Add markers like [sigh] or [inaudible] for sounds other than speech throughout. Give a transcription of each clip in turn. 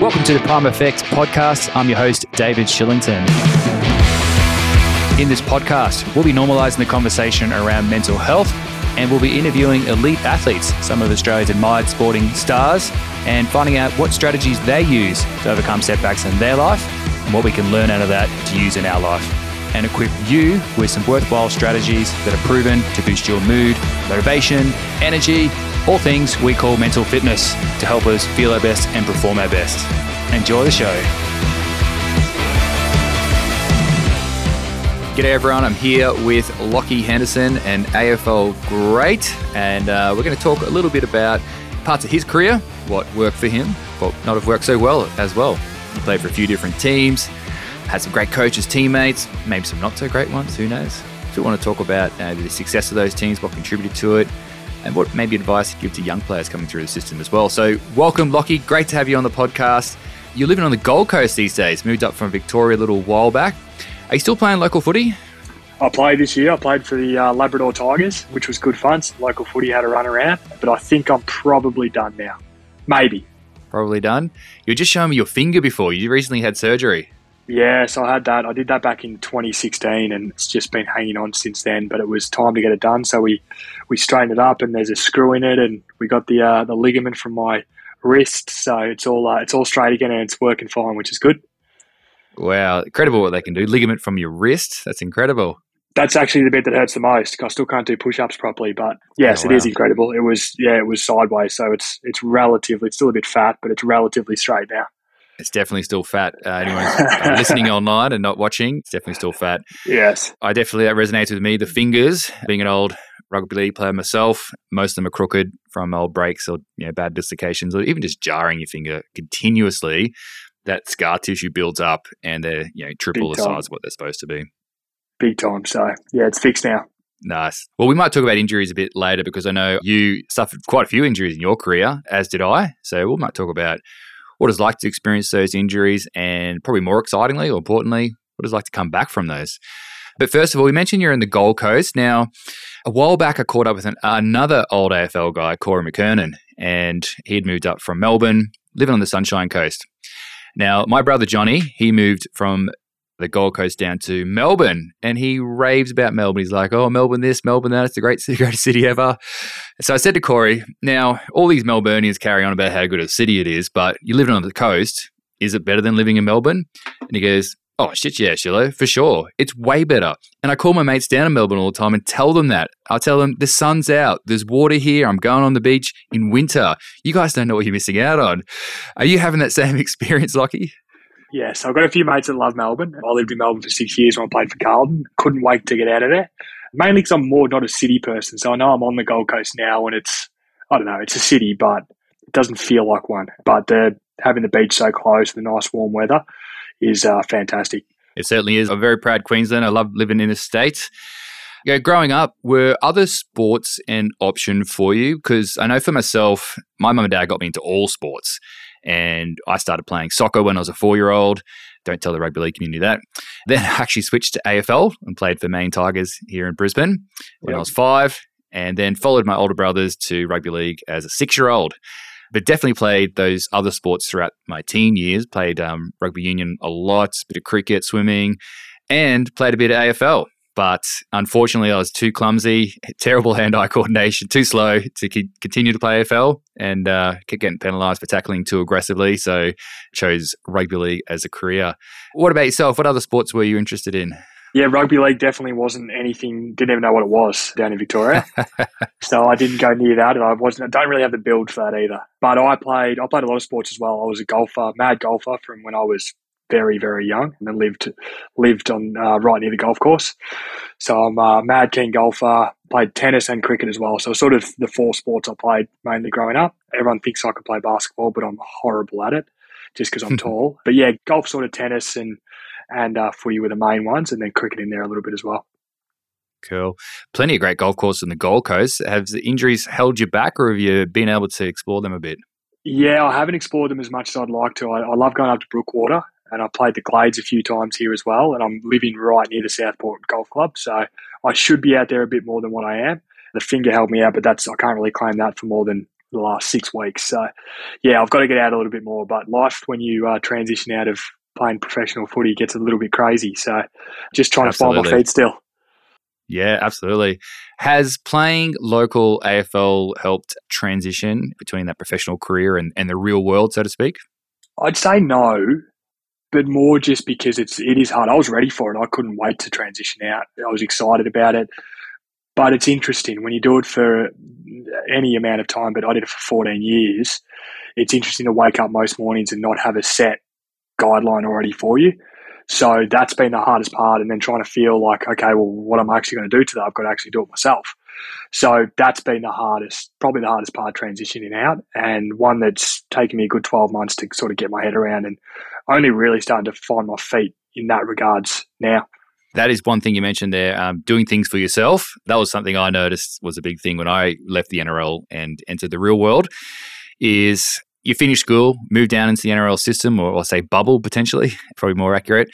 Welcome to the Prime Effect podcast. I'm your host, David Shillington. In this podcast, we'll be normalizing the conversation around mental health and we'll be interviewing elite athletes, some of Australia's admired sporting stars, and finding out what strategies they use to overcome setbacks in their life and what we can learn out of that to use in our life. And equip you with some worthwhile strategies that are proven to boost your mood, motivation, energy, all things we call mental fitness to help us feel our best and perform our best. Enjoy the show. G'day everyone, I'm here with Lachie Henderson, an AFL great, and uh, we're going to talk a little bit about parts of his career, what worked for him, what not have worked so well as well. He played for a few different teams, had some great coaches, teammates, maybe some not so great ones, who knows. So we want to talk about uh, the success of those teams, what contributed to it, and what maybe advice you give to young players coming through the system as well. So, welcome, Lachie. Great to have you on the podcast. You're living on the Gold Coast these days, moved up from Victoria a little while back. Are you still playing local footy? I played this year. I played for the uh, Labrador Tigers, which was good fun. Local footy had a run around, but I think I'm probably done now. Maybe. Probably done. You were just showing me your finger before. You recently had surgery. Yeah, so I had that. I did that back in 2016, and it's just been hanging on since then. But it was time to get it done, so we we straightened it up, and there's a screw in it, and we got the uh, the ligament from my wrist, so it's all uh, it's all straight again, and it's working fine, which is good. Wow, incredible what they can do! Ligament from your wrist, that's incredible. That's actually the bit that hurts the most. I still can't do push-ups properly, but yes, oh, wow. it is incredible. It was yeah, it was sideways, so it's it's relatively it's still a bit fat, but it's relatively straight now. It's definitely still fat. Uh, [laughs] anyone listening online and not watching, it's definitely still fat. Yes. I definitely, that resonates with me. The fingers, being an old rugby league player myself, most of them are crooked from old breaks or you know, bad dislocations or even just jarring your finger continuously. That scar tissue builds up and they're you know triple Big the time. size of what they're supposed to be. Big time. So, yeah, it's fixed now. Nice. Well, we might talk about injuries a bit later because I know you suffered quite a few injuries in your career, as did I. So we might talk about what it's like to experience those injuries, and probably more excitingly or importantly, what it's like to come back from those. But first of all, we mentioned you're in the Gold Coast. Now, a while back, I caught up with an, another old AFL guy, Corey McKernan, and he had moved up from Melbourne, living on the Sunshine Coast. Now, my brother Johnny, he moved from the Gold Coast down to Melbourne, and he raves about Melbourne. He's like, "Oh, Melbourne, this, Melbourne, that. It's the great city, [laughs] greatest city ever." So I said to Corey, "Now, all these Melburnians carry on about how good a city it is, but you living on the coast, is it better than living in Melbourne?" And he goes, "Oh shit, yeah, Shillo, for sure. It's way better." And I call my mates down in Melbourne all the time and tell them that. I tell them the sun's out, there's water here. I'm going on the beach in winter. You guys don't know what you're missing out on. Are you having that same [laughs] experience, Lachie? Yes, I've got a few mates that love Melbourne. I lived in Melbourne for six years when I played for Carlton. Couldn't wait to get out of there. Mainly because I'm more not a city person. So I know I'm on the Gold Coast now and it's, I don't know, it's a city, but it doesn't feel like one. But the, having the beach so close, the nice warm weather is uh, fantastic. It certainly is. I'm very proud Queensland. I love living in the States. Yeah, growing up, were other sports an option for you? Because I know for myself, my mum and dad got me into all sports. And I started playing soccer when I was a four year old. Don't tell the rugby league community that. [laughs] Then I actually switched to AFL and played for Mayne Tigers here in Brisbane when yep. I was five, and then followed my older brothers to rugby league as a six year old. But definitely played those other sports throughout my teen years. Played um, rugby union a lot, bit of cricket, swimming, and played a bit of AFL. But unfortunately, I was too clumsy, terrible hand eye coordination, too slow to continue to play AFL and uh, kept getting penalised for tackling too aggressively. So chose rugby league as a career. What about yourself? What other sports were you interested in? Yeah, rugby league definitely wasn't anything. Didn't even know what it was down in Victoria, [laughs] so I didn't go near that, and I wasn't. I don't really have the build for that either. But I played. I played a lot of sports as well. I was a golfer, mad golfer from when I was very very young, and then lived lived on uh, right near the golf course. So I'm a mad keen golfer. Played tennis and cricket as well. So sort of the four sports I played mainly growing up. Everyone thinks I could play basketball, but I'm horrible at it, just because I'm [laughs] tall. But yeah, golf, sort of tennis, and and uh, footy were the main ones, and then cricket in there a little bit as well. Cool. Plenty of great golf courses in the Gold Coast. Have the injuries held you back, or have you been able to explore them a bit? Yeah, I haven't explored them as much as I'd like to. I, I love going up to Brookwater and I played the Glades a few times here as well. And I'm living right near the Southport Golf Club, so I should be out there a bit more than what I am. The finger held me out, but that's I can't really claim that for more than the last six weeks. So, yeah, I've got to get out a little bit more. But life, when you uh, transition out of playing professional footy, gets a little bit crazy. So, just trying Absolutely. to find my feet still. Yeah, absolutely. Has playing local AFL helped transition between that professional career and, and the real world, so to speak? I'd say no, but more just because it's it is hard. I was ready for it. I couldn't wait to transition out. I was excited about it. But it's interesting when you do it for any amount of time, but I did it for 14 years. It's interesting to wake up most mornings and not have a set guideline already for you. So that's been the hardest part. And then trying to feel like, okay, well, what am I actually going to do today? I've got to actually do it myself. So that's been the hardest, probably the hardest part transitioning out, and one that's taken me a good 12 months to sort of get my head around and only really starting to find my feet in that regards now. That is one thing you mentioned there. Um, doing things for yourself. That was something I noticed was a big thing when I left the NRL and entered the real world. Is you finish school, move down into the NRL system, or, or say bubble potentially, [laughs] probably more accurate,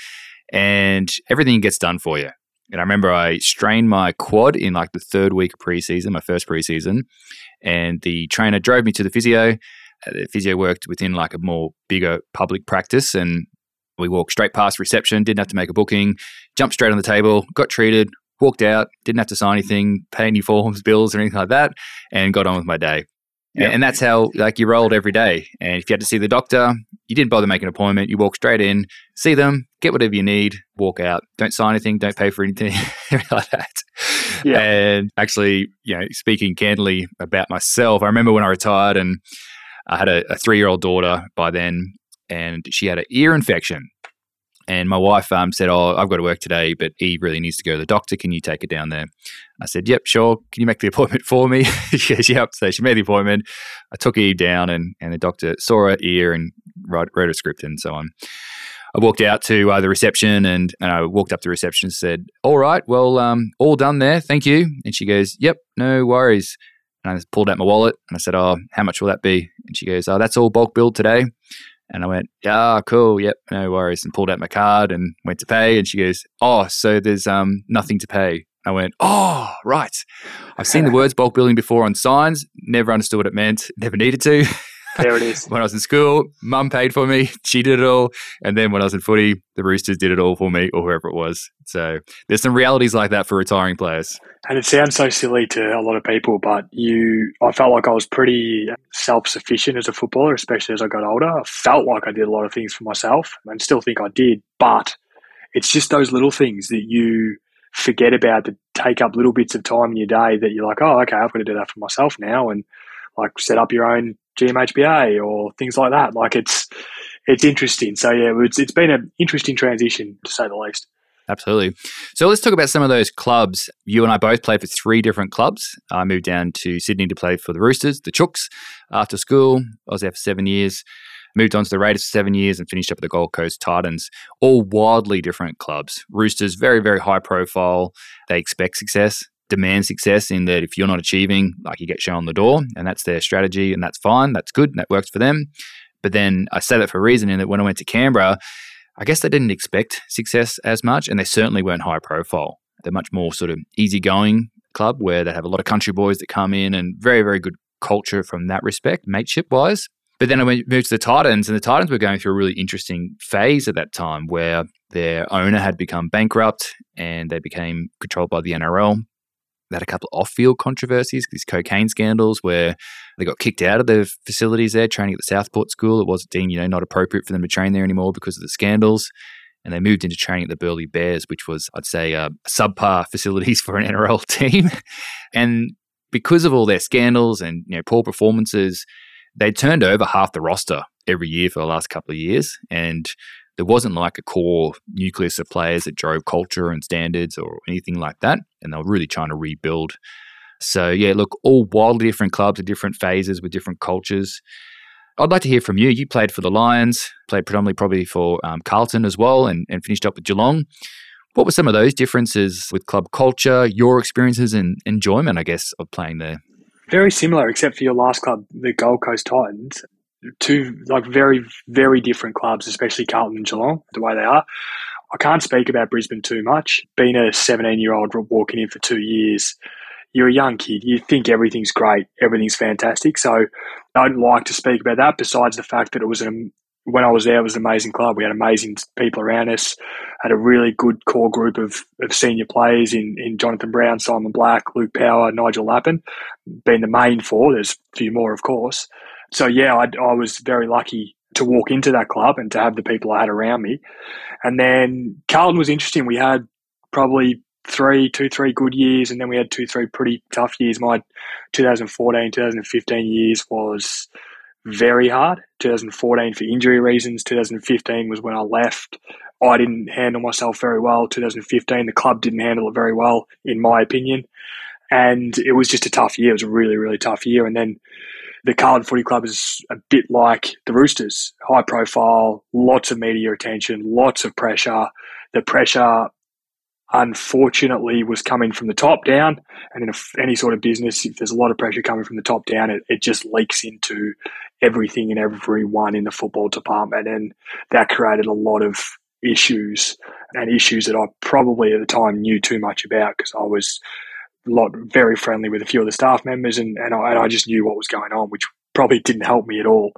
and everything gets done for you. And I remember I strained my quad in like the third week of preseason, my first preseason, and the trainer drove me to the physio. The physio worked within like a more bigger public practice, and we walked straight past reception, didn't have to make a booking, jumped straight on the table, got treated, walked out, didn't have to sign anything, pay any forms, [laughs] bills, or anything like that, and got on with my day. Yep. And that's how like you rolled every day. And if you had to see the doctor, you didn't bother making an appointment. You walk straight in, see them, get whatever you need, walk out. Don't sign anything, don't pay for [laughs] anything, like that. Yeah. And actually, you know, speaking candidly about myself, I remember when I retired and I had a, a three year old daughter by then, and she had an ear infection. And my wife um, said, Oh, I've got to work today, but he really needs to go to the doctor. Can you take it down there? I said, Yep, sure. Can you make the [laughs] appointment for me? [laughs] she goes, Yep. So she made the appointment. I took Eve down, and, and the doctor saw her ear and wrote, wrote a script and so on. I walked out to uh, the reception and, and I walked up to the reception and said, All right, well, um, all done there. Thank you. And she goes, Yep, no worries. And I pulled out my wallet and I said, Oh, how much will that be? And she goes, Oh, that's all bulk billed today. And I went, yeah, cool, yep, no worries, and pulled out my card and went to pay. And she goes, oh, so there's um nothing to pay. I went, oh, right. I've seen the [laughs] words bulk billing before on signs, never understood what it meant, never needed to. [laughs] There it is. [laughs] when I was in school, mum paid for me. [laughs] She did it all. And then when I was in footy, the Roosters did it all for me or whoever it was. So there's some realities like that for retiring players. And it sounds so silly to a lot of people, but you, I felt like I was pretty self sufficient as a footballer, especially as I got older. I felt like I did a lot of things for myself and still think I did. But it's just those little things that you forget about that take up little bits of time in your day that you're like, oh, okay, I've got to do that for myself now. And like set up your own GMHBA or things like that. Like it's it's interesting. So yeah, it's it's been an interesting transition to say the least. Absolutely. So let's talk about some of those clubs. You and I both played for three different clubs. I moved down to Sydney to play for the Roosters, the Chooks, after school. I was there for seven years. Moved on to the Raiders for seven years and finished up at the Gold Coast Titans. All wildly different clubs. Roosters, very, very high profile. They expect success demand success in that if you're not achieving, like you get shown the door, and that's their strategy, and that's fine, that's good, and that works for them. But then I say that for a reason in that when I went to Canberra, I guess they didn't expect success as much, and they certainly weren't high profile. They're much more sort of easygoing club where they have a lot of country boys that come in and very, very good culture from that respect, mateship wise. But then I moved to the Titans, and the Titans were going through a really interesting phase at that time where their owner had become bankrupt and they became controlled by the NRL. They had a couple of off-field controversies, these cocaine scandals where they got kicked out of the facilities there, training at the Southport School. It was deemed, you know, not appropriate for them to train there anymore because of the scandals. And they moved into training at the Burleigh Bears, which was, I'd say, uh, subpar [laughs] facilities for an NRL [laughs] team. and because of all their scandals and you know poor performances, they turned over half the roster every year for the last couple of years. And there wasn't like a core nucleus of players that drove culture and standards or anything like that. And they were really trying to rebuild. So, yeah, look, all wildly different clubs at different phases with different cultures. I'd like to hear from you. You played for the Lions, played predominantly probably for um, Carlton as well, and, and finished up with Geelong. What were some of those differences with club culture, your experiences and enjoyment, I guess, of playing there? Very similar, except for your last club, the Gold Coast Titans two like very very different clubs, especially Carlton and Geelong, the way they are. I can't speak about Brisbane too much. Being a 17 year old walking in for two years, you're a young kid. You think everything's great, everything's fantastic. So I don't like to speak about that. Besides the fact that it was an when I was there, it was an amazing club. We had amazing people around us, had a really good core group of, of senior players in, in Jonathan Brown, Simon Black, Luke Power, Nigel Lappin, being the main four. There's a few more, of course. So, yeah, I, I was very lucky to walk into that club and to have the people I had around me. And then Carlton was interesting. We had probably three, two, three good years, and then we had two, three pretty tough years. My 2014, 2015 years was very hard. 2014 for injury reasons. 2015 was when I left. I didn't handle myself very well. 2015, the club didn't handle it very well, in my opinion. And it was just a tough year. It was a really, really tough year. And then the Carlton Footy Club is a bit like the Roosters high profile, lots of media attention, lots of pressure. The pressure unfortunately was coming from the top down. And in a, any sort of business, if there's a lot of pressure coming from the top down, it, it just leaks into everything and everyone in the football department. And that created a lot of issues and issues that I probably at the time knew too much about because I was lot very friendly with a few of the staff members and, and, I, and I just knew what was going on, which probably didn't help me at all.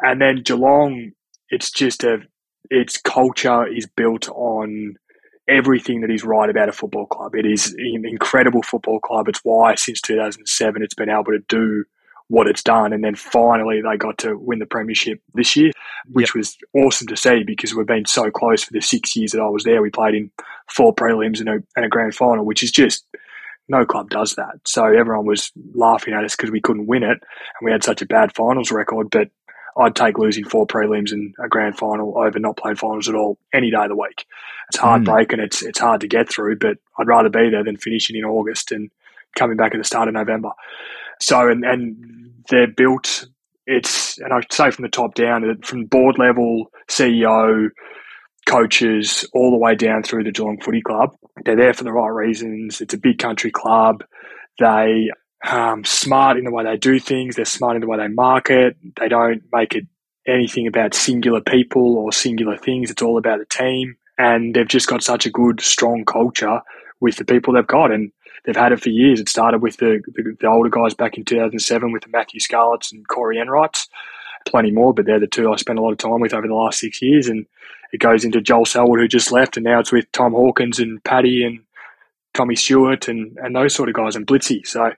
And then Geelong, it's just a, its culture is built on everything that is right about a football club. It is an incredible football club. It's why since 2007 it's been able to do what it's done. And then finally they got to win the premiership this year, which yep. was awesome to see because we've been so close for the six years that I was there. We played in four prelims and a, and a grand final, which is just no club does that. So everyone was laughing at us because we couldn't win it and we had such a bad finals record. But I'd take losing four prelims and a grand final over not playing finals at all any day of the week. It's heartbreaking. Mm. It's it's hard to get through, but I'd rather be there than finishing in August and coming back at the start of November. So and and they're built. It's and I say from the top down, from board level, CEO, coaches, all the way down through the Geelong Footy Club. They're there for the right reasons. It's a big country club. They um, smart in the way they do things. They're smart in the way they market. They don't make it anything about singular people or singular things. It's all about the team and they've just got such a good, strong culture with the people they've got, and they've had it for years. It started with the, the, the older guys back in 2007 with the Matthew Scarletts and Corey Enrights, plenty more, but they're the two I spent a lot of time with over the last six years, and it goes into Joel Selwood, who just left, and now it's with Tom Hawkins and Paddy and Tommy Stewart and, and those sort of guys and Blitzy. So it,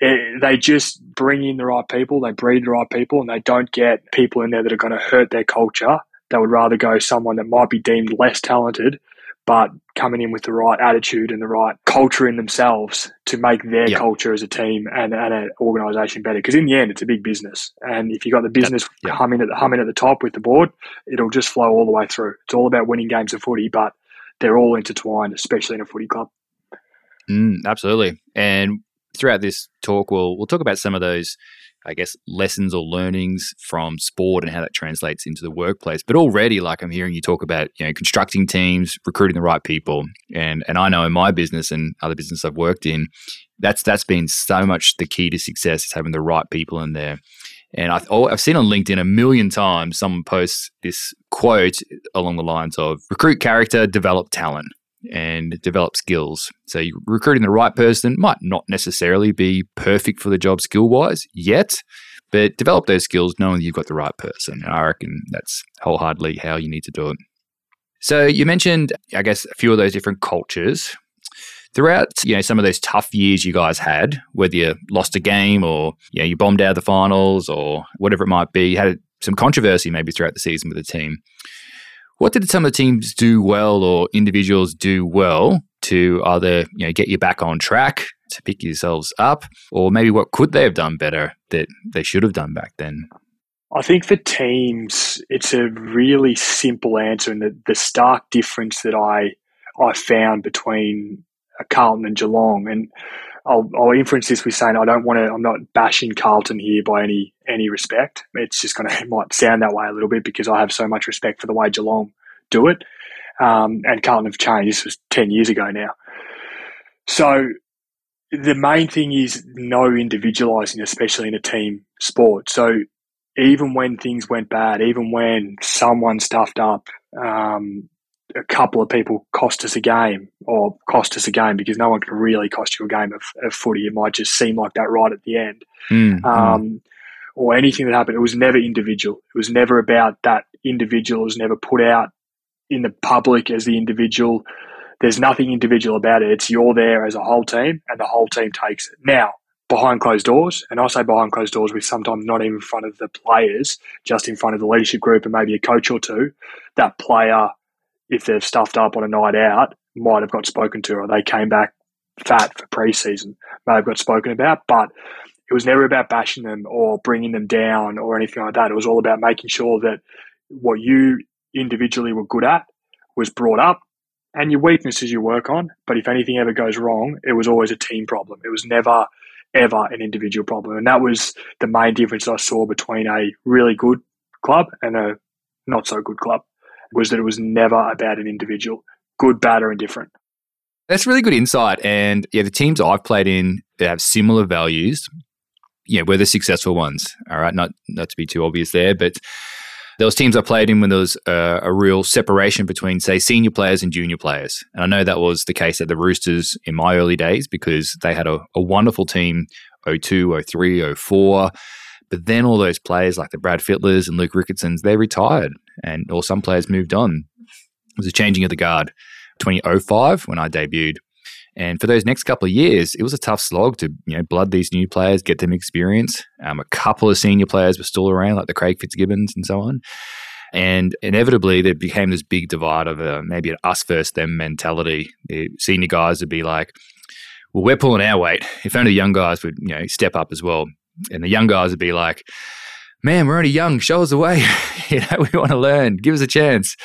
eh, they just bring in the right people, they breed the right people, and they don't get people in there that are going to hurt their culture they would rather go someone that might be deemed less talented, but coming in with the right attitude and the right culture in themselves to make their yep. culture as a team and, and an organisation better. Because in the end, it's a big business, and if you've got the business yep. Yep. humming at the humming at the top with the board, it'll just flow all the way through. It's all about winning games of footy, but they're all intertwined, especially in a footy club. Mm, absolutely, and throughout this talk, we'll we'll talk about some of those I guess, lessons or learnings from sport and how that translates into the workplace. But already, like I'm hearing you talk about, you know, constructing teams, recruiting the right people, and and I know in my business and other business I've worked in, that's that's been so much the key to success is having the right people in there. And I, oh, I've seen on LinkedIn a million times someone posts this quote along the lines of recruit character, develop talent and develop skills. So recruiting the right person might not necessarily be perfect for the job skill wise yet, but develop those skills knowing you've got the right person. And I reckon that's wholeheartedly how you need to do it. So you mentioned, I guess, a few of those different cultures. Throughout, you know, some of those tough years you guys had, whether you lost a game or you know you bombed out of the finals or whatever it might be, you had some controversy maybe throughout the season with the team. What did some of the teams do well or individuals do well to either you know get you back on track to pick yourselves up, or maybe what could they have done better that they should have done back then? I think for teams, it's a really simple answer, and the, the stark difference that I I found between uh, Carlton and Geelong, and I'll, I'll inference this with saying I don't want to. I'm not bashing Carlton here by any any respect. It's just going [laughs] to it might sound that way a little bit because I have so much respect for the way Geelong do it, um, and Carlton have changed. This was ten years ago now. So the main thing is no individualizing, especially in a team sport. So even when things went bad, even when someone stuffed up, um, a couple of people cost us a game or cost us a game because no one can really cost you a game of, of footy. It might just seem like that right at the end. Mm, Um, or anything that happened. It was never individual. It was never about that individual. It was never put out in the public as the individual. There's nothing individual about it. It's you're there as a whole team, and the whole team takes it. Now, behind closed doors, and I say behind closed doors, with sometimes not even in front of the players, just in front of the leadership group and maybe a coach or two, that player, if they've stuffed up on a night out, might have got spoken to, or they came back fat for preseason, may have got spoken about. But it was never about bashing them or bringing them down or anything like that. It was all about making sure that what you individually were good at was brought up and your weaknesses you work on. But if anything ever goes wrong, it was always a team problem. It was never, ever an individual problem. And that was the main difference I saw between a really good club and a not so good club was that it was never about an individual, good, bad, or indifferent. That's really good insight. And yeah, the teams I've played in that have similar values, yeah, we're the successful ones. All right, not not to be too obvious there, but those teams I played in when there was a, a real separation between, say, senior players and junior players. And I know that was the case at the Roosters in my early days because they had a, a wonderful team 02, 03, 04. But then all those players like the Brad Fittlers and Luke Ricketsons, they retired and or some players moved on. It was a changing of the guard. 2005 when I debuted. And for those next couple of years, it was a tough slog to you know blood these new players, get them experience. Um, a couple of senior players were still around, like the Craig Fitzgibbons and so on. And inevitably, there became this big divide of a, maybe an us versus them mentality. The senior guys would be like, "Well, we're pulling our weight. If only the young guys would you know step up as well." And the young guys would be like, "Man, we're only young. Show us the way. [laughs] you know, we want to learn. Give us a chance."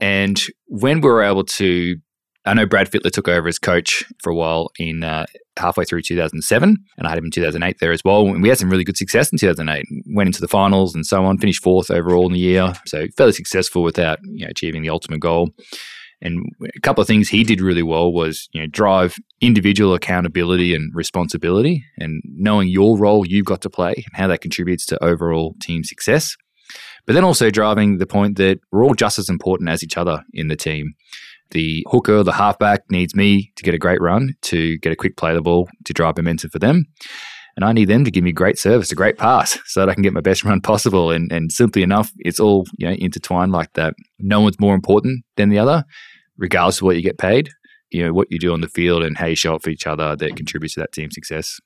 And when we were able to, I know Brad Fittler took over as coach for a while in uh, halfway through 2007, and I had him in 2008 there as well. And we had some really good success in 2008. Went into the finals and so on. Finished fourth overall in the year, so fairly successful without you know, achieving the ultimate goal. And a couple of things he did really well was you know drive individual accountability and responsibility, and knowing your role you've got to play and how that contributes to overall team success but then also driving the point that we're all just as important as each other in the team. The hooker, the halfback needs me to get a great run, to get a quick play the ball, to drive momentum for them. And I need them to give me great service, a great pass, [laughs] so that I can get my best run possible. And, and simply enough, it's all you know intertwined like that. No one's more important than the other, regardless of what you get paid. You know what you do on the field and how you show up for each other that contributes to that team success.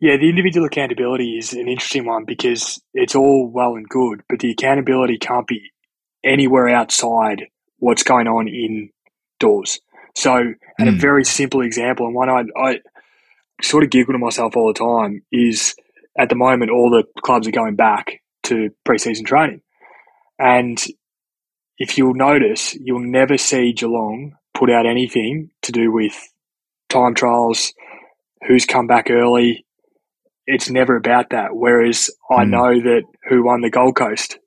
Yeah, the individual accountability is an interesting one because it's all well and good, but the accountability can't be anywhere outside what's going on indoors. So, and mm. a very simple example, and one I, I sort of giggle to myself all the time, is at the moment all the clubs are going back to preseason training. And if you'll notice, you'll never see Geelong put out anything to do with time trials, who's come back early, it's never about that. Whereas I mm. know that who won the Gold Coast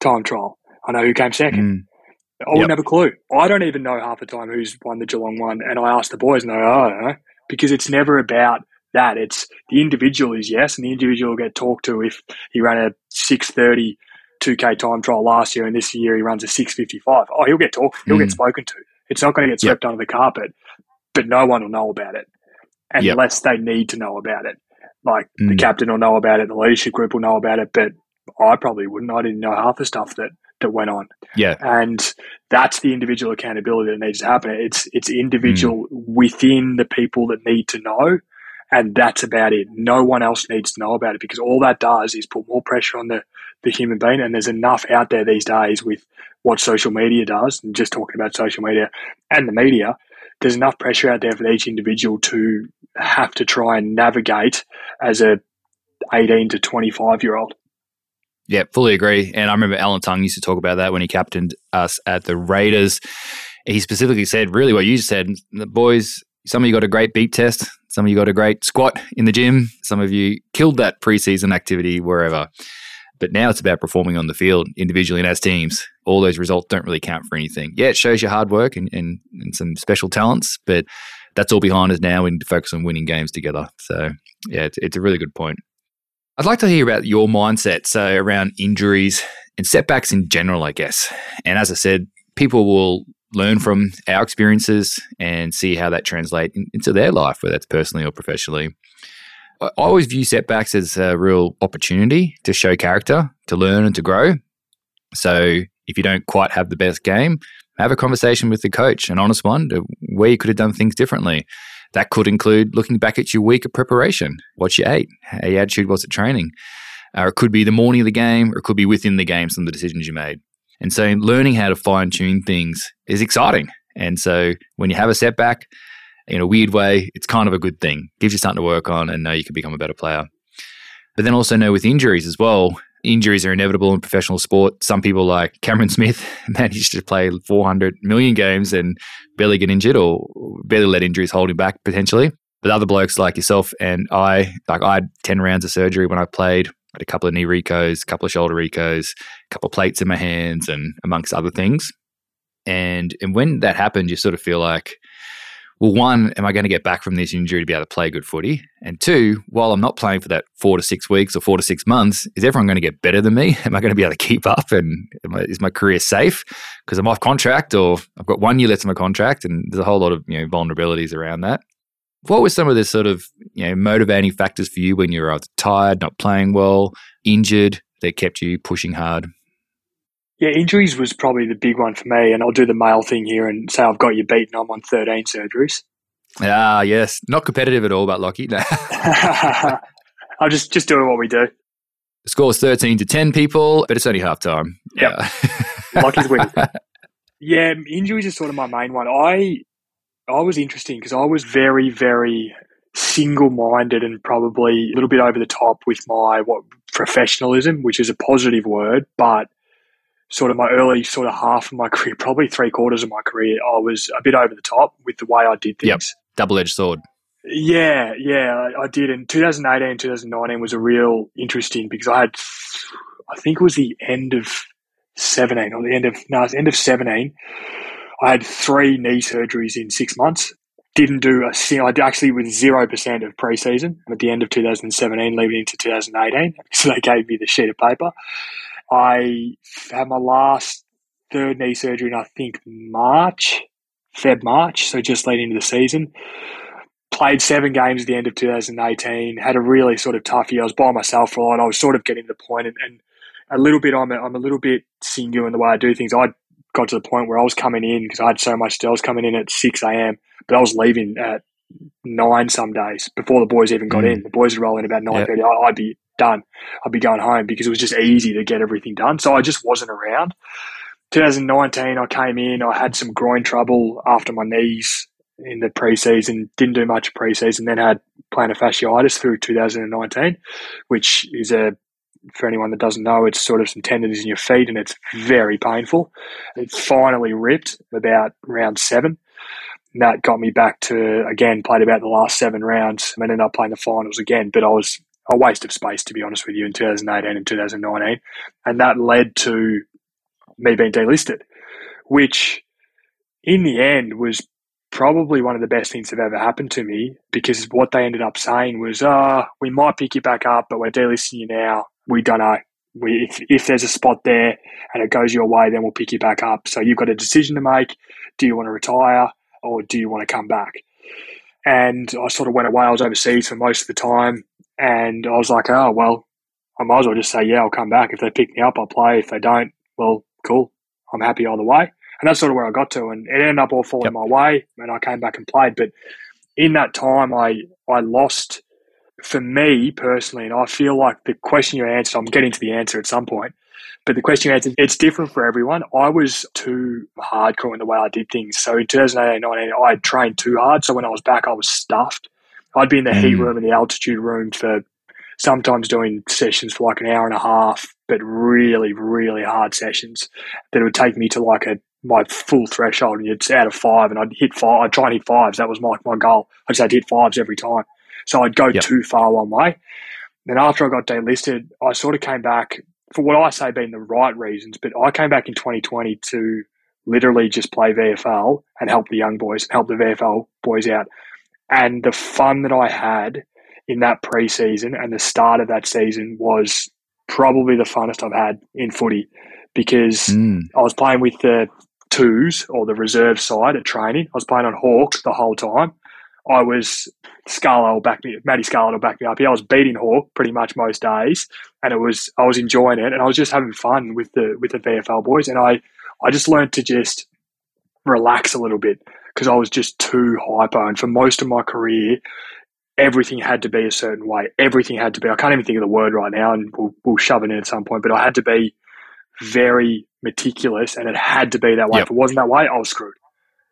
time trial. I know who came second. Mm. I wouldn't yep. have a clue. I don't even know half the time who's won the Geelong one. And I ask the boys, and they go, oh, I don't know. Because it's never about that. It's the individual is yes, and the individual will get talked to if he ran a 630 2K time trial last year and this year he runs a 655. Oh, he'll get talked, he'll mm. get spoken to. It's not going to get swept yep. under the carpet, but no one will know about it unless yep. they need to know about it. Like mm. the captain will know about it, the leadership group will know about it, but I probably wouldn't. I didn't know half the stuff that that went on. Yeah, and that's the individual accountability that needs to happen. It's it's individual mm. within the people that need to know, and that's about it. No one else needs to know about it because all that does is put more pressure on the the human being. And there's enough out there these days with what social media does, and just talking about social media and the media. There's enough pressure out there for each individual to have to try and navigate as a 18 to 25 year old. Yeah, fully agree. And I remember Alan Tongue used to talk about that when he captained us at the Raiders. He specifically said, really what you said, the boys, some of you got a great beep test, some of you got a great squat in the gym, some of you killed that preseason activity wherever. But now it's about performing on the field individually and as teams. All those results don't really count for anything. Yeah, it shows your hard work and, and, and some special talents, but that's all behind us now. We need to focus on winning games together. So, yeah, it's, it's a really good point. I'd like to hear about your mindset, so around injuries and setbacks in general, I guess. And as I said, people will learn from our experiences and see how that translates into their life, whether that's personally or professionally. I always view setbacks as a real opportunity to show character, to learn and to grow. So if you don't quite have the best game, have a conversation with the coach, an honest one, where you could have done things differently. That could include looking back at your week of preparation, what you ate, how your attitude was at training. Or it could be the morning of the game, or it could be within the game, some of the decisions you made. And so learning how to fine tune things is exciting. And so when you have a setback, in a weird way, it's kind of a good thing. Gives you something to work on and know you can become a better player. But then also know with injuries as well, injuries are inevitable in professional sport. Some people like Cameron Smith [laughs] managed to play 400 million games and barely get injured or barely let injuries hold him back potentially. But other blokes like yourself and I, like I had 10 rounds of surgery when I played. I had a couple of knee recos, a couple of shoulder recos, a couple of plates in my hands, and amongst other things. And and when that happened, you sort of feel like well, one, am I going to get back from this injury to be able to play good footy? And two, while I'm not playing for that four to six weeks or four to six months, is everyone going to get better than me? [laughs] Am I going to be able to keep up? And I, is my career safe because I'm off contract or I've got one year left of my contract? And there's a whole lot of you know vulnerabilities around that. What were some of the sort of you know motivating factors for you when you were either tired, not playing well, injured that kept you pushing hard? Yeah, injuries was probably the big one for me, and I'll do the male thing here and say I've got you beaten. I'm on 13 surgeries. Ah, yes, not competitive at all, but lucky. No. [laughs] [laughs] I'm just just doing what we do. The score is 13 to 10 people, but it's only half time. Yeah, [laughs] lucky's winning. Yeah, injuries is sort of my main one. I I was interesting because I was very very single minded and probably a little bit over the top with my what professionalism, which is a positive word, but sort of my early sort of half of my [laughs] career, probably three quarters of my career, I was a bit over the top with the way I did things. Yep. Double edged sword. Yeah, yeah, I, I did. And 2018 2019 was a real interesting because I had, I think it was the end of 17 or the end of, no, it's end of 17. I had three knee surgeries in six months. Didn't do a single, I actually with 0% of preseason at the end of 2017, leading into 2018. [laughs] So they gave me the sheet of paper. I had my last third knee surgery in I think March, Feb March, so just leading into the season. Played seven games at the end of 2018. Had a really sort of tough year. I was by myself for a lot. I was sort of getting to the point, and, and a little bit. I'm a, I'm a little bit singular in the way I do things. I got to the point where I was coming in because I had so much. I was coming in at six a.m., but I was leaving at nine some days before the boys even got mm. in. The boys were rolling about nine thirty. Yep. I'd be done. I'd be going home because it was just easy to get everything done. So I just wasn't around. 2019, I came in. I had some groin trouble after my knees in the preseason. Didn't do much preseason. Then had plantar fasciitis through 2019, which is a for anyone that doesn't know, it's sort of some tendons in your feet and it's very painful. It finally ripped about round seven. And that got me back to again played about the last seven rounds and ended up playing the finals again. But I was a waste of space, to be honest with you, in 2018 and 2019. And that led to me being delisted, which in the end was probably one of the best things that ever happened to me because what they ended up saying was, ah, oh, we might pick you back up, but we're delisting you now. We don't know. We, if, if there's a spot there and it goes your way, then we'll pick you back up. So you've got a decision to make. Do you want to retire or do you want to come back? And I sort of went away. I was overseas for most of the time. And I was like, oh, well, I might as well just say, yeah, I'll come back. If they pick me up, I'll play. If they don't, well, cool. I'm happy either way. And that's sort of where I got to. And it ended up all falling yep. my way. And I came back and played. But in that time, I, I lost, for me personally, and I feel like the question you answered, I'm getting to the answer at some point. But the question you answered, it's different for everyone. I was too hardcore in the way I did things. So in 2018, 19, I trained too hard. So when I was back, I was stuffed. I'd be in the mm. heat room and the altitude room for sometimes doing sessions for like an hour and a half, but really, really hard sessions that would take me to like a my full threshold and it's out of five and I'd hit five I'd try and hit fives. That was my my goal. I just had to hit fives every time. So I'd go yep. too far one way. Then after I got delisted, I sort of came back for what I say being the right reasons, but I came back in 2020 to literally just play VFL and help the young boys, help the VFL boys out. And the fun that I had in that preseason and the start of that season was probably the funnest I've had in footy because mm. I was playing with the twos or the reserve side at training. I was playing on Hawk the whole time. I was Scarlett will back me, Matty Scarlett will back me up. Yeah, I was beating Hawk pretty much most days, and it was I was enjoying it, and I was just having fun with the with the VFL boys, and I I just learned to just relax a little bit because I was just too hyper, and for most of my career, everything had to be a certain way. Everything had to be. I can't even think of the word right now, and we'll, we'll shove it in at some point. But I had to be very meticulous, and it had to be that way. Yep. If it wasn't that way, I was screwed.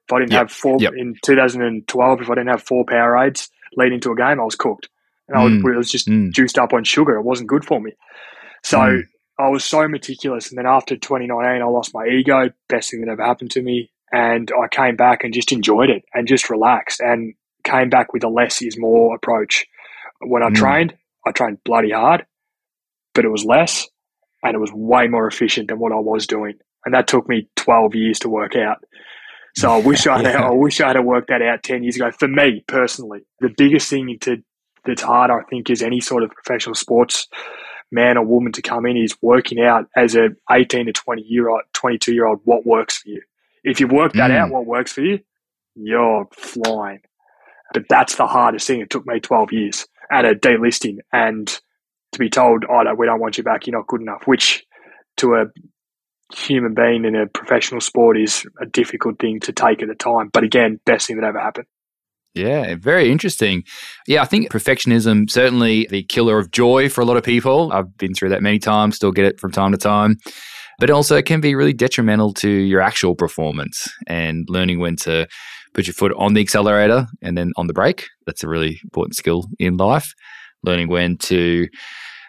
If I didn't yep. have four yep. in 2012, if I didn't have four Powerades leading to a game, I was cooked, and mm. I, was, I was just mm. juiced up on sugar. It wasn't good for me. So mm. I was so meticulous, and then after 2019, I lost my ego. Best thing that ever happened to me, and I came back and just enjoyed it and just relaxed and came back with a less is more approach. When I mm. trained, I trained bloody hard, but it was less and it was way more efficient than what I was doing. And that took me 12 years to work out. So I wish [laughs] I had, I wish I had worked that out 10 years ago. For me personally, the biggest thing to, that's hard, I think, is any sort of professional sports man or woman to come in is working out as a 18 to 20 year old, 22 year old, what works for you. If you've worked that mm. out, what works for you, you're flying. But that's the hardest thing. It took me 12 years at a delisting and to be told, oh, no, we don't want you back, you're not good enough, which to a human being in a professional sport is a difficult thing to take at the time. But again, best thing that ever happened. Yeah, very interesting. Yeah, I think perfectionism certainly the killer of joy for a lot of people. I've been through that many times, still get it from time to time. But also it can be really detrimental to your actual performance and learning when to put your foot on the accelerator and then on the brake. That's a really important skill in life. Learning when to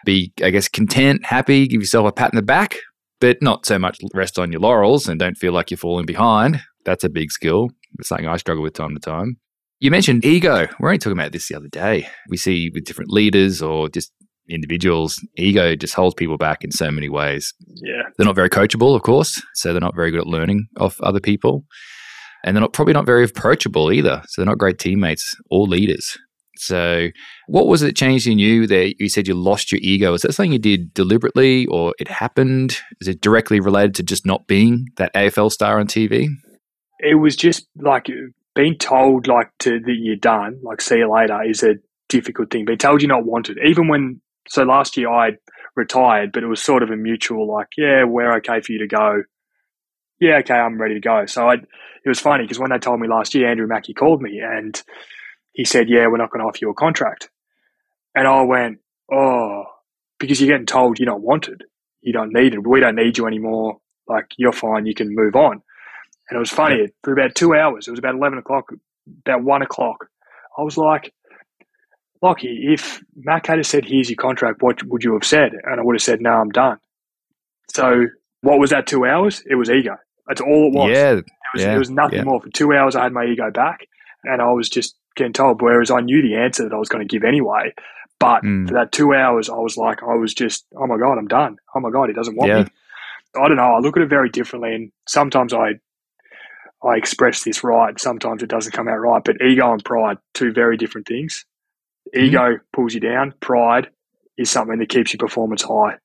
be, I guess, content, happy, give yourself a pat in the back, but not so much rest on your laurels and don't feel like you're falling behind. That's a big skill. It's something I struggle with time to time. You mentioned ego. We're only talking about this the other day. We see with different leaders or just individuals, ego just holds people back in so many ways. Yeah. They're not very coachable, of course. So they're not very good at learning off other people and they're not probably not very approachable either. So they're not great teammates or leaders. So, what was it that changed in you that you said you lost your ego? Is that something you did deliberately or it happened? Is it directly related to just not being that AFL star on TV? It was just like being told like to that you're done, like see you later is a difficult thing. Being told you're not wanted. Even when so last year I retired, but it was sort of a mutual like, yeah, we're okay for you to go. Yeah, okay, I'm ready to go. So I it was funny because when they told me last year, Andrew Mackie called me and he said, "Yeah, we're not going to offer you a contract," and I went, "Oh," because you're getting told you're not wanted, you don't need it, we don't need you anymore. Like you're fine, you can move on. And it was funny for about two hours. It was about eleven o'clock, about one o'clock. I was like, Lachie, if Mac had said, "Here's your contract," what would you have said? And I would have said, "No, I'm done." So what was that two hours? It was ego. That's all it was. Yeah, was, yeah, it was nothing yeah. more. For two hours, I had my ego back, and I was just getting told. Whereas I knew the answer that I was going to give anyway. But mm. for that two hours, I was like, I was just, oh my god, I'm done. Oh my god, he doesn't want yeah. me. I don't know. I look at it very differently, and sometimes I, I express this right. Sometimes it doesn't come out right. But ego and pride, two very different things. Ego mm-hmm. pulls you down. Pride is something that keeps your performance high.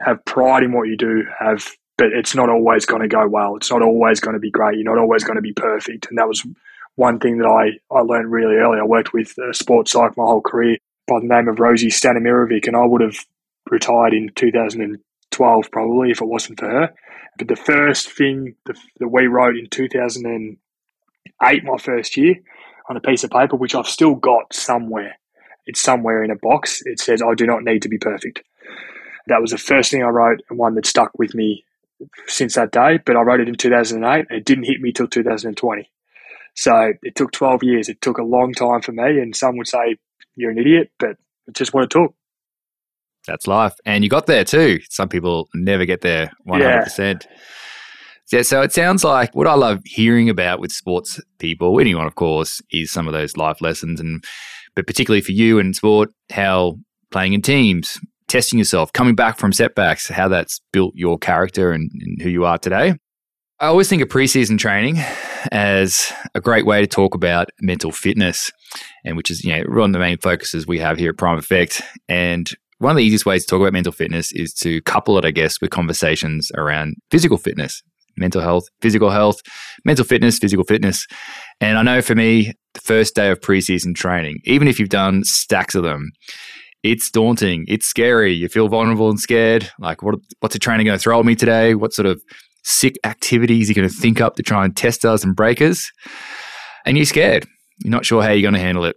Have pride in what you do. Have but it's not always going to go well. It's not always going to be great. You're not always going to be perfect. And that was one thing that I, I learned really early. I worked with a sports psych my whole career by the name of Rosie Stanimirovic, and I would have retired in 2012 probably if it wasn't for her. But the first thing that we wrote in 2008, my first year, on a piece of paper, which I've still got somewhere, it's somewhere in a box, it says, I do not need to be perfect. That was the first thing I wrote and one that stuck with me since that day, but I wrote it in 2008 and it didn't hit me till 2020. So it took 12 years. It took a long time for me, and some would say you're an idiot, but it's just what it took. That's life. And you got there too. Some people never get there 100%. Yeah. Yeah, so it sounds like what I love hearing about with sports people, anyone of course, is some of those life lessons and but particularly for you in sport, how playing in teams, testing yourself, coming back from setbacks, how that's built your character and, and who you are today. I always think of preseason training as a great way to talk about mental fitness, and which is you know one of the main focuses we have here at Prime Effect. And one of the easiest ways to talk about mental fitness is to couple it, I guess, with conversations around physical fitness, mental health, physical health, mental fitness, physical fitness. And I know for me, the first day of preseason training, even if you've done stacks of them, it's daunting. It's scary. You feel vulnerable and scared. Like, what, what's a trainer going to throw at me today? What sort of sick activities are you going to think up to try and test us and break us? And you're scared. You're not sure how you're going to handle it.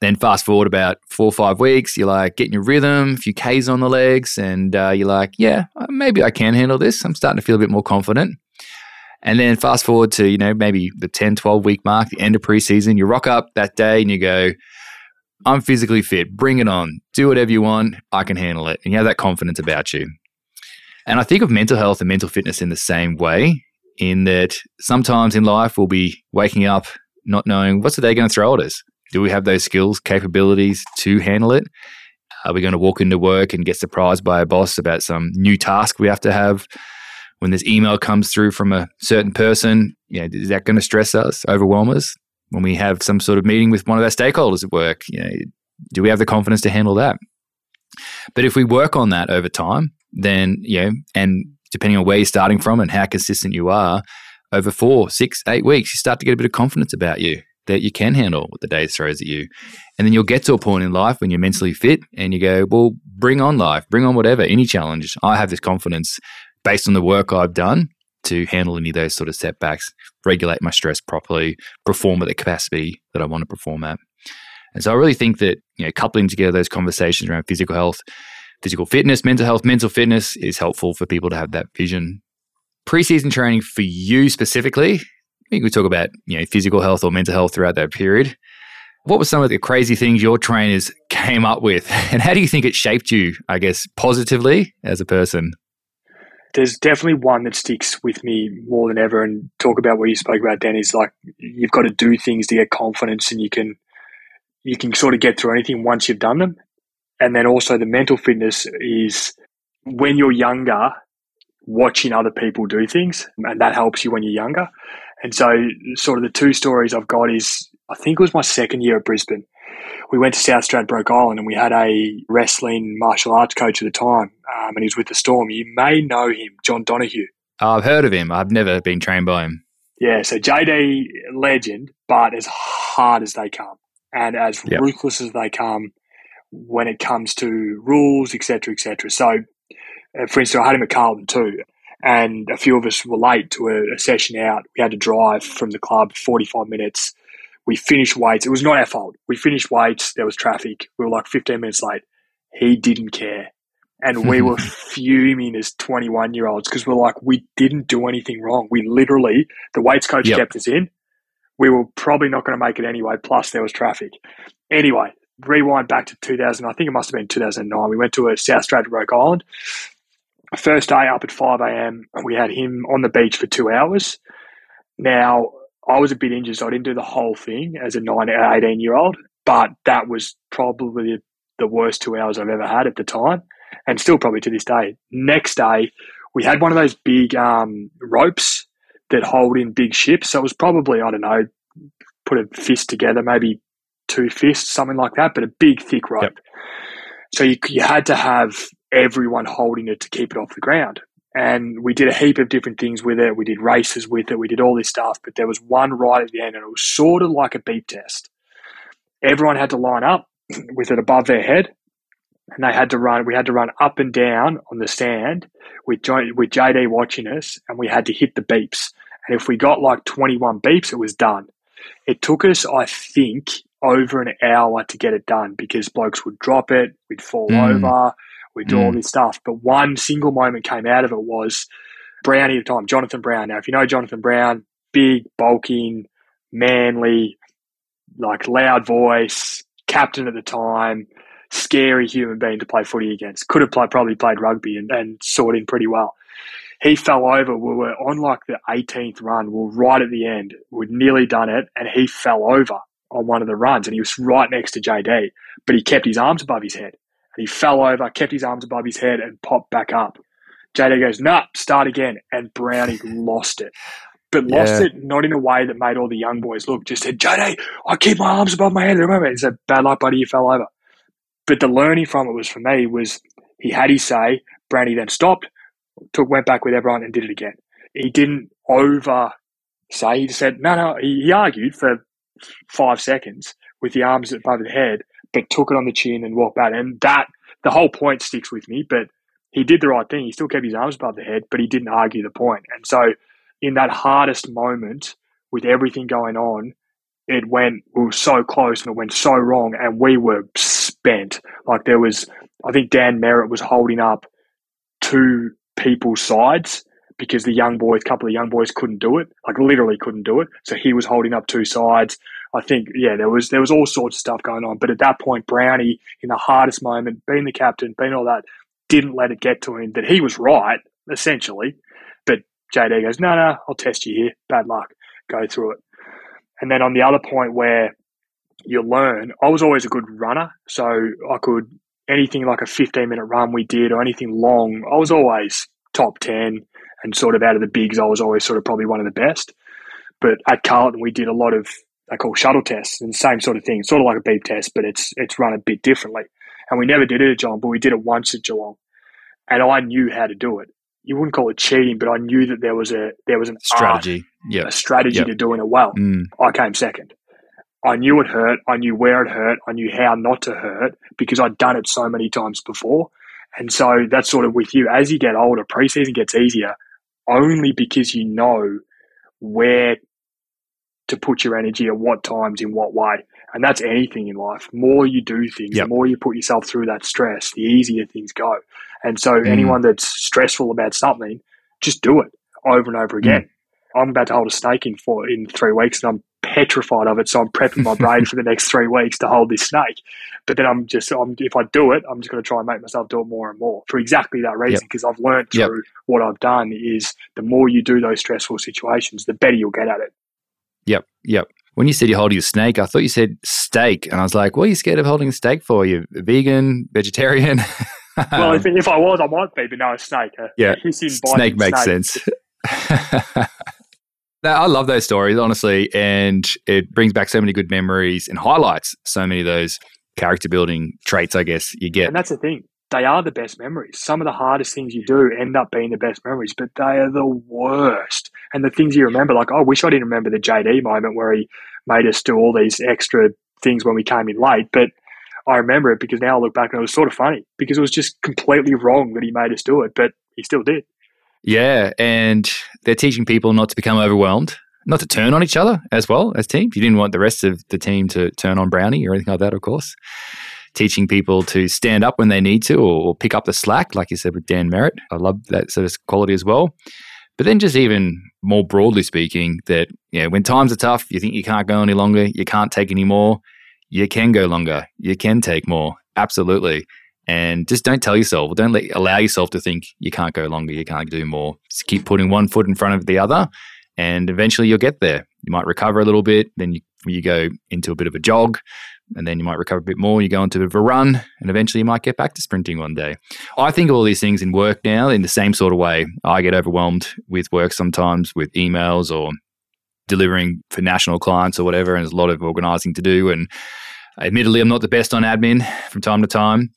Then fast forward about four or five weeks, you're like getting your rhythm, a few Ks on the legs, and uh, you're like, yeah, uh, maybe I can handle this. I'm starting to feel a bit more confident. And then fast forward to, you know, maybe the 10, 12 week mark, the end of preseason, you rock up that day and you go, I'm physically fit, bring it on, do whatever you want, I can handle it. And you have that confidence about you. And I think of mental health and mental fitness in the same way, in that sometimes in life we'll be waking up not knowing what's the day going to throw at us. Do we have those skills, capabilities to handle it? Are we going to walk into work and get surprised by a boss about some new task we have to have? When this email comes through from a certain person, you know, is that going to stress us, overwhelm us? When we have some sort of meeting with one of our stakeholders at work, you know, do we have the confidence to handle that? But if we work on that over time, then, you know, and depending on where you're starting from and how consistent you are, over four, six, eight weeks, you start to get a bit of confidence about you that you can handle what the day throws at you. And then you'll get to a point in life when you're mentally fit and you go, well, bring on life, bring on whatever, any challenge. I have this confidence based on the work I've done to handle any of those sort of setbacks, regulate my stress properly, perform at the capacity that I want to perform at. And so I really think that, you know, coupling together those conversations around physical health, physical fitness, mental health, mental fitness is helpful for people to have that vision. Preseason training for you specifically I think we talk about you know physical health or mental health throughout that period. What were some of the crazy things your trainers came up with, [laughs] and how do you think it shaped you? I guess positively as a person. There's definitely one that sticks with me more than ever. And talk about what you spoke about, Dan. Is like you've got to do things to get confidence, and you can you can sort of get through anything once you've done them. And then also the mental fitness is when you're younger, watching other people do things, and that helps you when you're younger. And so, sort of the two stories I've got is I think it was my second year at Brisbane. We went to South Stradbroke Island and we had a wrestling martial arts coach at the time, um, and he was with the Storm. You may know him, John Donahue. I've heard of him. I've never been trained by him. Yeah, so JD legend, but as hard as they come and as yep. ruthless as they come when it comes to rules, etc., etc. So, uh, for instance, I had him at Carlton too, and a few of us were late to a, a, session out. We had to drive from the club 45 minutes. We finished weights. It was not our fault. We finished weights. There was traffic. We were like 15 minutes late. He didn't care. And we were [laughs] fuming as 21 year olds because we're like, we didn't do anything wrong. We literally, the weights coach yep. kept us in. We were probably not going to make it anyway. Plus, there was traffic. Anyway, rewind back to 2000. I think it must have been 2009. We went to a South Stradbroke Island first day up at 5 a.m., we had him on the beach for two hours. Now, I was a bit injured, so I didn't do the whole thing as a 9, 18 year old, but that was probably the worst two hours I've ever had at the time, and still probably to this day. Next day, we had one of those big um, ropes that hold in big ships. So it was probably, I don't know, put a fist together, maybe two fists, something like that, but a big, thick rope. Yep. So you, you had to have everyone holding it to keep it off the ground. And we did a heap of different things with it. We did races with it. We did all this stuff. But there was one right at the end, and it was sort of like a beep test. Everyone had to line up [clears throat] with it above their head, and they had to run. We had to run up and down on the stand with with JD watching us, and we had to hit the beeps. And if we got like 21 beeps, it was done. It took us, I think, over an hour to get it done because blokes would drop it, we'd fall mm. over, we do mm. all this stuff. But one single moment came out of it was Brownie at the time, Jonathan Brown. Now, if you know Jonathan Brown, big, bulking, manly, like loud voice, captain at the time, scary human being to play footy against. Could have played, probably played rugby and, and saw it in pretty well. He fell over. We were on like the 18th run. We were right at the end. We'd nearly done it, and he fell over on one of the runs, and he was right next to JD, but he kept his arms above his head. He fell over, kept his arms above his head, and popped back up. JD goes, nah, start again. And Brownie lost it. But lost yeah. it not in a way that made all the young boys look, just said, JD, I keep my arms above my head. Remember, he said, bad luck, buddy, you fell over. But the learning from it was for me was he had his say. Brownie then stopped, took went back with everyone and did it again. he didn't over say. He said, no, no, he, he argued for five seconds with the arms above the head, but took it on the chin and walked back. And that, the whole point sticks with me, but he did the right thing. He still kept his arms above the head, but he didn't argue the point. And so, in that hardest moment, with everything going on, it went, we were so close and it went so wrong, and we were spent. Like, there was, I think Dan Merrett was holding up two people's sides because the young boys, couple of young boys couldn't do it, like literally couldn't do it. So he was holding up two sides. I think, yeah, there was there was all sorts of stuff going on. But at that point, Brownie, in the hardest moment, being the captain, being all that, didn't let it get to him that he was right, essentially. But JD goes, no, no, I'll test you here. Bad luck. Go through it. And then on the other point where you learn, I was always a good runner. So I could, anything like a 15 minute run we did or anything long, I was always top 10 and sort of out of the bigs, I was always sort of probably one of the best. But at Carlton, we did a lot of they call shuttle tests and same sort of thing, sort of like a beep test, but it's it's run a bit differently. And we never did it at Geelong, but we did it once at Geelong, and I knew how to do it. You wouldn't call it cheating, but I knew that there was a there was an strategy, yeah, a strategy yep. to doing it well. Mm. I came second. I knew it hurt. I knew where it hurt. I knew how not to hurt because I'd done it so many times before. And so that's sort of with you. As you get older, preseason gets easier only because you know where to put your energy at what times in what way. And that's anything in life. More you do things, yep. the more you put yourself through that stress, the easier things go. And so mm. anyone that's stressful about something, just do it over and over again. Mm. I'm about to hold a snake in for in three weeks and I'm petrified of it. So I'm prepping my brain [laughs] for the next three weeks to hold this snake. But then I'm just, I'm, if I do it, I'm just going to try and make myself do it more and more for exactly that reason. Because yep. I've learned through yep. what I've done is the more you do those stressful situations, the better you'll get at it. Yep. Yep. When you said you're holding a snake, I thought you said steak. And I was like, what are you scared of holding a steak for? You a vegan, vegetarian? [laughs] well, if, um, if, I was, I might be, but no, a snake. A, yeah. [laughs] Snake makes snake. sense. [laughs] I love those stories, honestly, and it brings back so many good memories and highlights so many of those character building traits, I guess, you get. And that's the thing. They are the best memories. Some of the hardest things you do end up being the best memories, but they are the worst. And the things you remember, like, oh, I wish I didn't remember the JD moment where he made us do all these extra things when we came in late. But I remember it because now I look back and it was sort of funny because it was just completely wrong that he made us do it, but he still did. Yeah, and they're teaching people not to become overwhelmed, not to turn on each other as well as teams. You didn't want the rest of the team to turn on Brownie or anything like that, of course. Teaching people to stand up when they need to or, or pick up the slack, like you said with Dan Merrett. I love that sort of quality as well. But then, just even more broadly speaking, that you know, when times are tough, you think you can't go any longer, you can't take any more, you can go longer, you can take more. Absolutely and just don't tell yourself, don't let, allow yourself to think you can't go longer, you can't do more. Just keep putting one foot in front of the other, and eventually you'll get there. You might recover a little bit, then you, you go into a bit of a jog, and then you might recover a bit more. You go into a bit of a run, and eventually you might get back to sprinting one day. I think all these things in work now in the same sort of way. I get overwhelmed with work sometimes with emails or delivering for national clients or whatever, and there's a lot of organizing to do. And admittedly, I'm not the best on admin from time to time.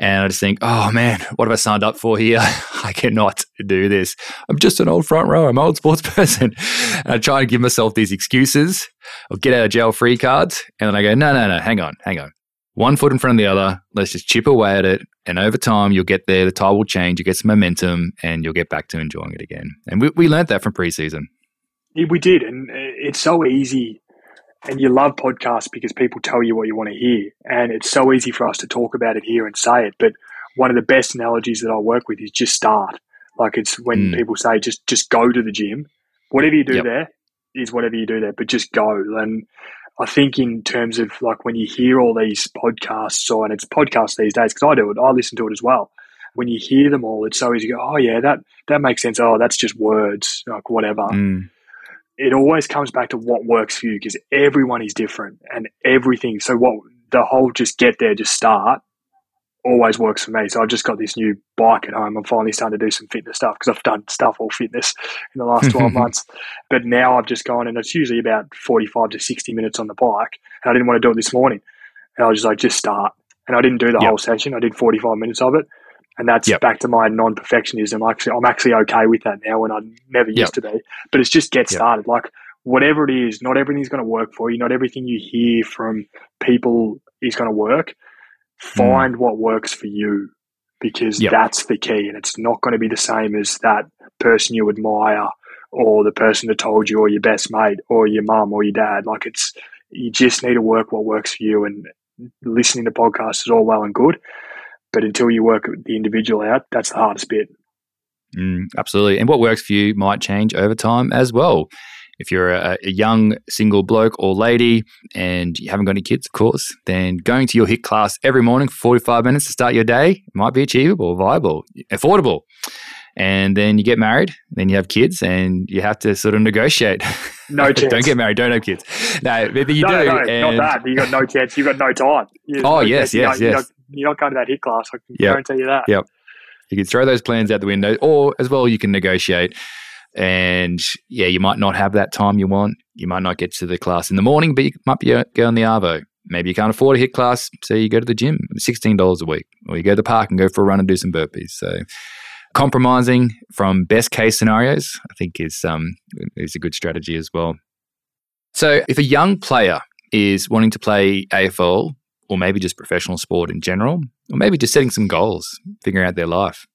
And I just think, oh man, what have I signed up for here? [laughs] I cannot do this. I'm just an old front row. I'm an old sports [laughs] person. And I try and give myself these excuses or get out of jail free cards. And then I go, no, no, no, hang on, hang on. One foot in front of the other. Let's just chip away at it. And over time, you'll get there. The tide will change. You get some momentum and you'll get back to enjoying it again. And we, we learned that from preseason. We did. And uh, it's so easy and you love podcasts because people tell you what you want to hear. And it's so easy for us to talk about it here and say it. But one of the best analogies that I work with is just start. Like it's when mm. people say just just go to the gym. Whatever you do yep. there is whatever you do there, but just go. And I think in terms of like when you hear all these podcasts, or and it's podcasts these days because I do it, I listen to it as well. When you hear them all, it's so easy to go, oh yeah, that that makes sense. Oh, that's just words, like whatever. Mm it always comes back to what works for you because everyone is different and everything. So what the whole just get there, just start always works for me. So I've just got this new bike at home. I'm finally starting to do some fitness stuff because I've done stuff all fitness in the last 12 [laughs] months. But now I've just gone and it's usually about 45 to 60 minutes on the bike. And I didn't want to do it this morning. And I was just like, just start. And I didn't do the yep. whole session. I did 45 minutes of it. And that's Yep. back to my non-perfectionism. Actually, I'm actually okay with that now, when I never used Yep. to be. But it's just get Yep. started. Like whatever it is, not everything's going to work for you. Not everything you hear from people is going to work. Mm. Find what works for you because Yep. that's the key. And it's not going to be the same as that person you admire or the person that told you or your best mate or your mum or your dad. Like it's, you just need to work what works for you. And listening to podcasts is all well and good. But until you work the individual out, that's the hardest bit. Mm, absolutely. And what works for you might change over time as well. If you're a, a young single bloke or lady and you haven't got any kids, of course, then going to your HIIT class every morning for 45 minutes to start your day might be achievable, viable, affordable. And then you get married, then you have kids, and you have to sort of negotiate. No chance. [laughs] don't get married, don't have kids. No, but you no, do. no, and not that. You got no chance. You got no time. You- Oh, no yes, chance. Yes, you're yes. not- You're not going to that HIIT class. I can Yep. guarantee you that. Yep. You can throw those plans out the window, or as well, you can negotiate. And yeah, you might not have that time you want. You might not get to the class in the morning, but you might be going go the Arvo. Maybe you can't afford a HIIT class, so you go to the gym, sixteen dollars a week, or you go to the park and go for a run and do some burpees. So, compromising from best case scenarios, I think is um is a good strategy as well. So, if a young player is wanting to play AFL or maybe just professional sport in general, or maybe just setting some goals, figuring out their life.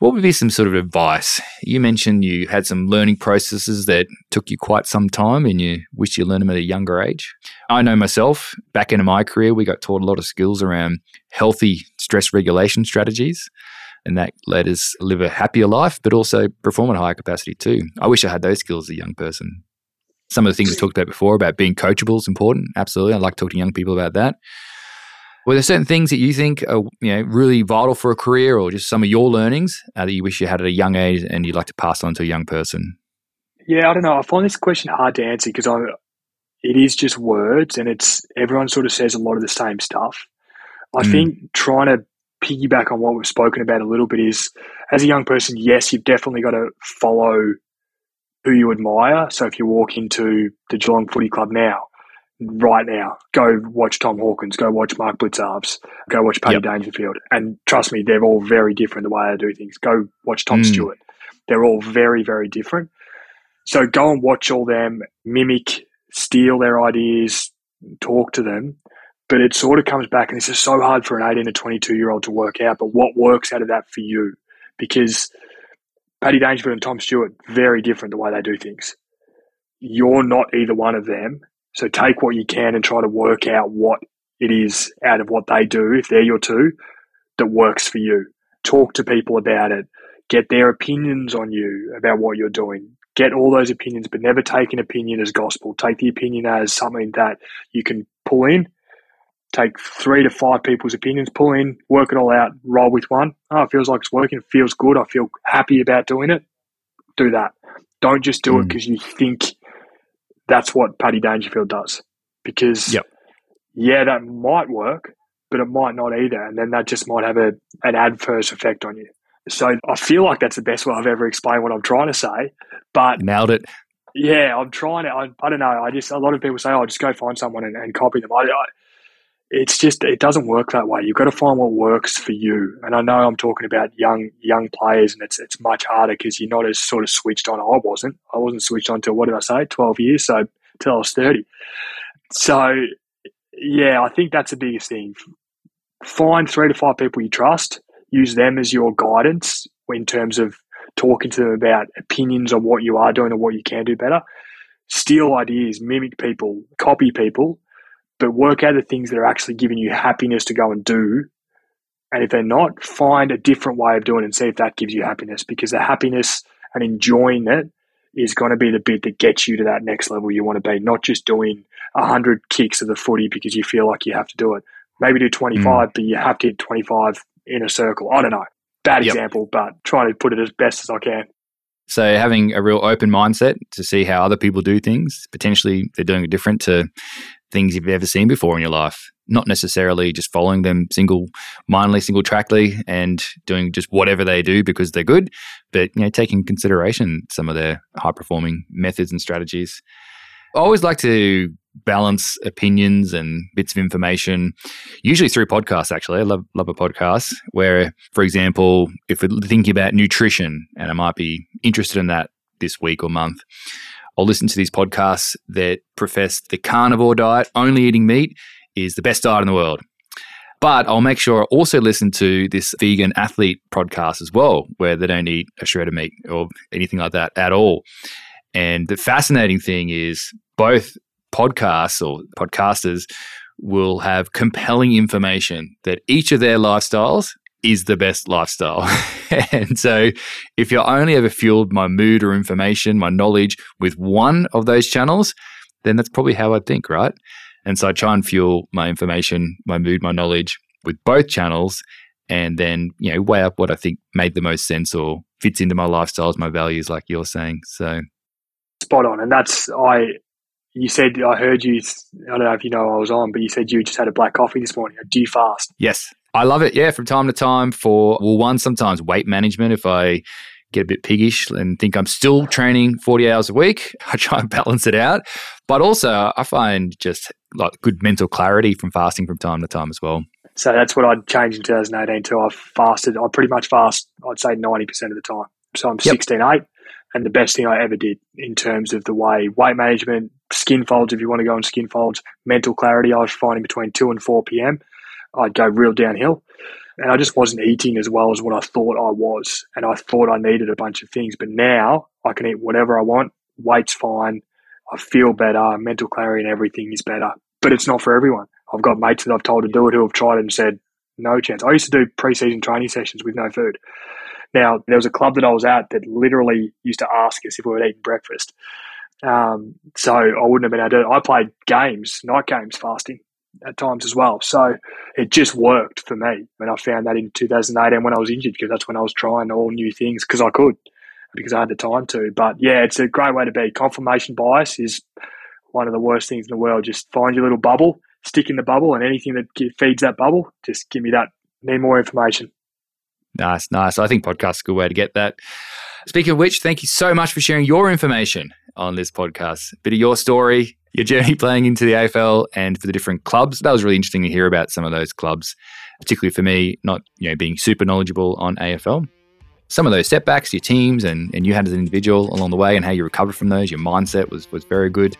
What would be some sort of advice? You mentioned you had some learning processes that took you quite some time and you wish you learned them at a younger age. I know myself, back into my career, we got taught a lot of skills around healthy stress regulation strategies. And that let us live a happier life, but also perform at a higher capacity too. I wish I had those skills as a young person. Some of the things we talked about before about being coachable is important. Absolutely. I like talking to young people about that. Were there certain things that you think are you know really vital for a career, or just some of your learnings uh, that you wish you had at a young age and you'd like to pass on to a young person? Yeah, I don't know. I find this question hard to answer because I, it is just words, and it's everyone sort of says a lot of the same stuff. I Mm. think trying to piggyback on what we've spoken about a little bit is, as a young person, yes, you've definitely got to follow who you admire. So if you walk into the Geelong Footy Club now, right now, go watch Tom Hawkins, go watch Mark Blicavs, go watch Paddy Yep. Dangerfield, and trust me, they're all very different the way they do things. Go watch Tom Mm. Stewart. They're all very, very different. So go and watch all them, mimic, steal their ideas, talk to them. But it sort of comes back, and this is so hard for an 18 to 22 year old to work out. But what works out of that for you? Because Paddy Dangerfield and Tom Stewart, very different the way they do things. You're not either one of them. So take what you can and try to work out what it is out of what they do, if they're your two, that works for you. Talk to people about it. Get their opinions on you about what you're doing. Get all those opinions, but never take an opinion as gospel. Take the opinion as something that you can pull in. Take three to five people's opinions, pull in, work it all out, roll with one. Oh, it feels like it's working. It feels good. I feel happy about doing it. Do that. Don't just do it Mm. because you think that's what Paddy Dangerfield does. Because, Yep. yeah, that might work, but it might not either. And then that just might have a, an adverse effect on you. So I feel like that's the best way I've ever explained what I'm trying to say. But Nailed it. yeah, I'm trying to. I, I don't know. I just a lot of people say, "Oh, just go find someone and, and copy them." I, I, it's just it doesn't work that way. You've got to find what works for you. And I know I'm talking about young young players, and it's it's much harder because you're not as sort of switched on. I wasn't. I wasn't switched on until what did I say? Twelve years. So till I was thirty. So yeah, I think that's the biggest thing. Find three to five people you trust. Use them as your guidance in terms of talking to them about opinions on what you are doing and what you can do better. Steal ideas, mimic people, copy people, but work out the things that are actually giving you happiness to go and do. And if they're not, find a different way of doing it and see if that gives you happiness because the happiness and enjoying it is going to be the bit that gets you to that next level you want to be, not just doing 100 kicks of the footy because you feel like you have to do it. Maybe do 25, mm. but you have to hit 25 in a circle. I don't know. Bad Yep. example, but trying to put it as best as I can. So having a real open mindset to see how other people do things, potentially they're doing it different to things you've ever seen before in your life. Not necessarily just following them single mindedly, single trackly and doing just whatever they do because they're good, but you know, taking consideration some of their high performing methods and strategies. I always like to balance opinions and bits of information, usually through podcasts, actually. I love, love a podcast where, for example, if we're thinking about nutrition and I might be interested in that this week or month, I'll listen to these podcasts that profess the carnivore diet, only eating meat, is the best diet in the world. But I'll make sure I also listen to this vegan athlete podcast as well, where they don't eat a shred of meat or anything like that at all. And the fascinating thing is both podcasts or podcasters will have compelling information that each of their lifestyles is the best lifestyle. [laughs] and so if you're only ever fueled my mood or information, my knowledge with one of those channels, then that's probably how I think, right? And so I try and fuel my information, my mood, my knowledge with both channels and then, you know, weigh up what I think made the most sense or fits into my lifestyles, my values, like you're saying. So spot on. And that's, I, you said, I heard you, I don't know if you know I was on, but you said you just had a black coffee this morning. Do you fast? Yes. I love it. Yeah. From time to time for, well, one, sometimes weight management. If I, get a bit piggish and think I'm still training 40 hours a week. [laughs] I try and balance it out. But also, I find just like good mental clarity from fasting from time to time as well. So that's what I'd change in 2018 too. I've fasted, I pretty much fast, I'd say 90% of the time. So I'm yep. 16.8 and the best thing I ever did in terms of the way weight management, skin folds, if you want to go on skin folds, mental clarity, I was finding between 2 and 4 p.m. I'd go real downhill and I just wasn't eating as well as what I thought I was. And I thought I needed a bunch of things. But now I can eat whatever I want. Weight's fine. I feel better. Mental clarity and everything is better. But it's not for everyone. I've got mates that I've told to do it who have tried it and said, no chance. I used to do pre-season training sessions with no food. Now, there was a club that I was at that literally used to ask us if we were eating breakfast. Um, so I wouldn't have been able to. I played games, night games fasting at times as well. So it just worked for me. And I found that in 2018 when I was injured because that's when I was trying all new things because I could, because I had the time to. But yeah, it's a great way to be. Confirmation bias is one of the worst things in the world. Just find your little bubble, stick in the bubble, and anything that feeds that bubble, just give me that. Need more information. Nice, nice. I think podcast is a good way to get that. Speaking of which, thank you so much for sharing your information on this podcast. Bit of your story, your journey [laughs] playing into the AFL and for the different clubs. That was really interesting to hear about some of those clubs, particularly for me, not you know being super knowledgeable on AFL. Some of those setbacks, your teams, and, and you had as an individual along the way, and how you recovered from those. Your mindset was was very good.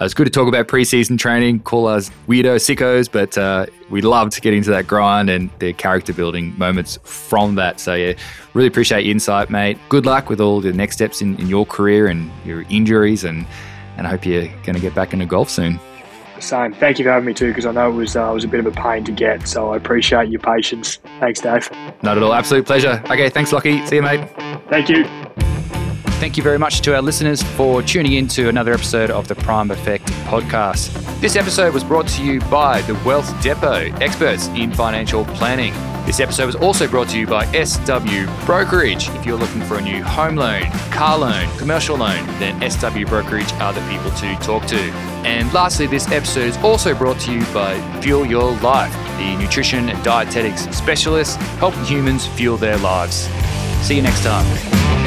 Uh, it's good to talk about preseason training, call us weirdo sickos, but uh, we loved to get into that grind and the character building moments from that. So, yeah, really appreciate your insight, mate. Good luck with all the next steps in, in your career and your injuries and and I hope you're going to get back into golf soon. Same. Thank you for having me too, because I know it was uh, was a bit of a pain to get. So I appreciate your patience. Thanks, Dave. Not at all. Absolute pleasure. Okay, thanks, Lachie. See you, mate. Thank you. Thank you very much to our listeners for tuning in to another episode of the Prime Effect podcast. This episode was brought to you by the Wealth Depot, experts in financial planning. This episode was also brought to you by SW Brokerage. If you're looking for a new home loan, car loan, commercial loan, then SW Brokerage are the people to talk to. And lastly, this episode is also brought to you by Fuel Your Life, the nutrition and dietetics specialists helping humans fuel their lives. See you next time.